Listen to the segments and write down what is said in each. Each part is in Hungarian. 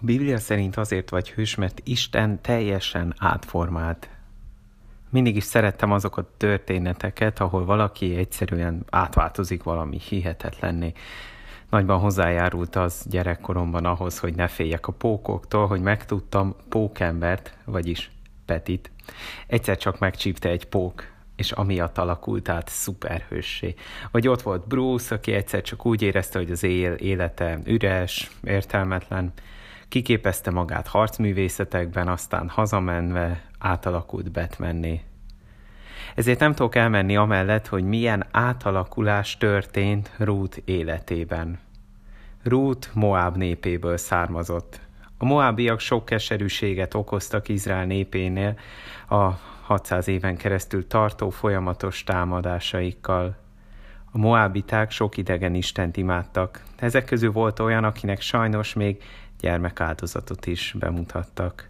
A Biblia szerint azért vagy hős, mert Isten teljesen átformált. Mindig is szerettem azokat a történeteket, ahol valaki egyszerűen átváltozik valami hihetetlenné. Nagyban hozzájárult az gyerekkoromban ahhoz, hogy ne féljek a pókoktól, hogy megtudtam pókembert, vagyis Petit. Egyszer csak megcsípte egy pók, és amiatt alakult át szuperhőssé. Vagy ott volt Bruce, aki egyszer csak úgy érezte, hogy az él élete üres, értelmetlen, Kiképezte magát harcművészetekben, aztán hazamenve átalakult Batmanné. Ezért nem tudok elmenni amellett, hogy milyen átalakulás történt Ruth életében. Ruth Moab népéből származott. A moábiak sok keserűséget okoztak Izrael népénél a 600 éven keresztül tartó folyamatos támadásaikkal. A moábiták sok idegen istent imádtak. Ezek közül volt olyan, akinek sajnos még gyermekáldozatot is bemutattak.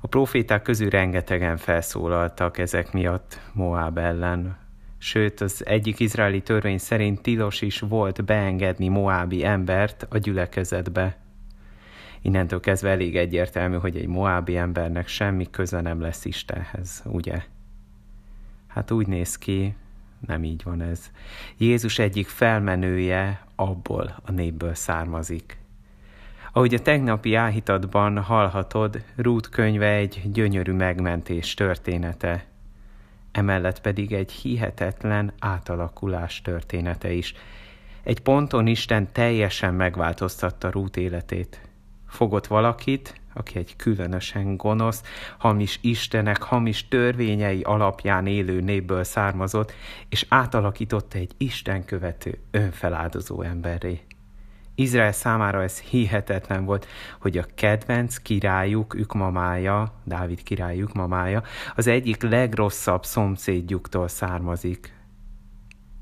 A proféták közül rengetegen felszólaltak ezek miatt Moab ellen, sőt az egyik izraeli törvény szerint tilos is volt beengedni moábi embert a gyülekezetbe. Innentől kezdve elég egyértelmű, hogy egy moábi embernek semmi köze nem lesz Istenhez, ugye? Hát úgy néz ki, nem így van ez. Jézus egyik felmenője abból a népből származik. Ahogy a tegnapi áhítatban hallhatod, Rút könyve egy gyönyörű megmentés története, emellett pedig egy hihetetlen átalakulás története is. Egy ponton Isten teljesen megváltoztatta Rút életét. Fogott valakit, aki egy különösen gonosz, hamis istenek, hamis törvényei alapján élő népből származott, és átalakította egy istenkövető, önfeláldozó emberré. Izrael számára ez hihetetlen volt, hogy a kedvenc királyuk, ükmamája, Dávid királyuk mamája, az egyik legrosszabb szomszédjuktól származik.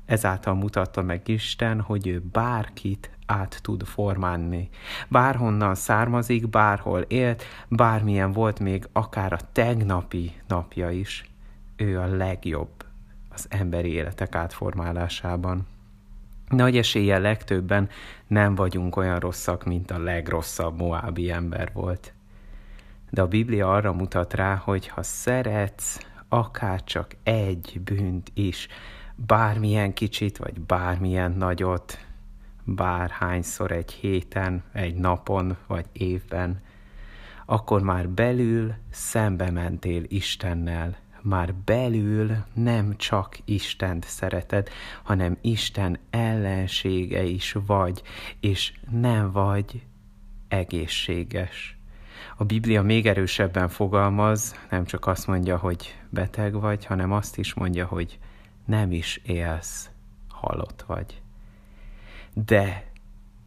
Ezáltal mutatta meg Isten, hogy ő bárkit át tud formálni. Bárhonnan származik, bárhol élt, bármilyen volt még akár a tegnapi napja is, ő a legjobb az emberi életek átformálásában. Nagy eséllyel legtöbben nem vagyunk olyan rosszak, mint a legrosszabb moábi ember volt. De a Biblia arra mutat rá, hogy ha szeretsz akár csak egy bűnt is, bármilyen kicsit, vagy bármilyen nagyot, bárhányszor egy héten, egy napon, vagy évben, akkor már belül szembe mentél Istennel, már belül nem csak Istent szereted, hanem Isten ellensége is vagy, és nem vagy egészséges. A Biblia még erősebben fogalmaz, nem csak azt mondja, hogy beteg vagy, hanem azt is mondja, hogy nem is élsz, halott vagy. De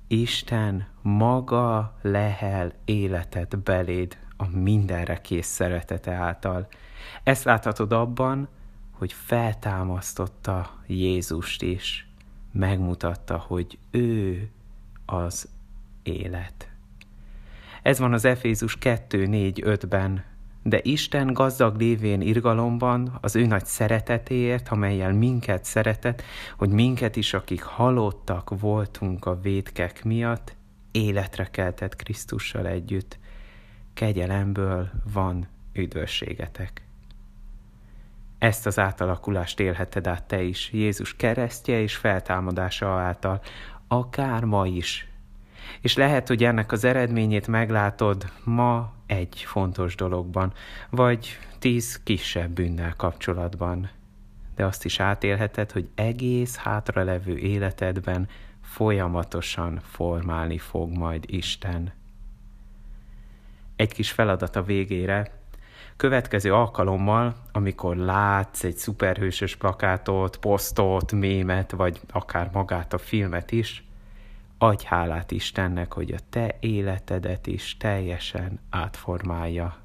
Isten maga lehel életet beléd a mindenre kész szeretete által. Ezt láthatod abban, hogy feltámasztotta Jézust is, megmutatta, hogy ő az élet. Ez van az Efézus 2.4.5-ben, de Isten gazdag lévén irgalomban, az ő nagy szeretetéért, amelyel minket szeretett, hogy minket is, akik halottak voltunk a védkek miatt, életre keltett Krisztussal együtt. Kegyelemből van üdvösségetek. Ezt az átalakulást élheted át te is, Jézus keresztje és feltámadása által, akár ma is. És lehet, hogy ennek az eredményét meglátod ma egy fontos dologban, vagy tíz kisebb bűnnel kapcsolatban. De azt is átélheted, hogy egész hátralevő életedben folyamatosan formálni fog majd Isten. Egy kis feladat a végére, következő alkalommal, amikor látsz egy szuperhősös plakátot, posztot, mémet, vagy akár magát a filmet is, adj hálát Istennek, hogy a te életedet is teljesen átformálja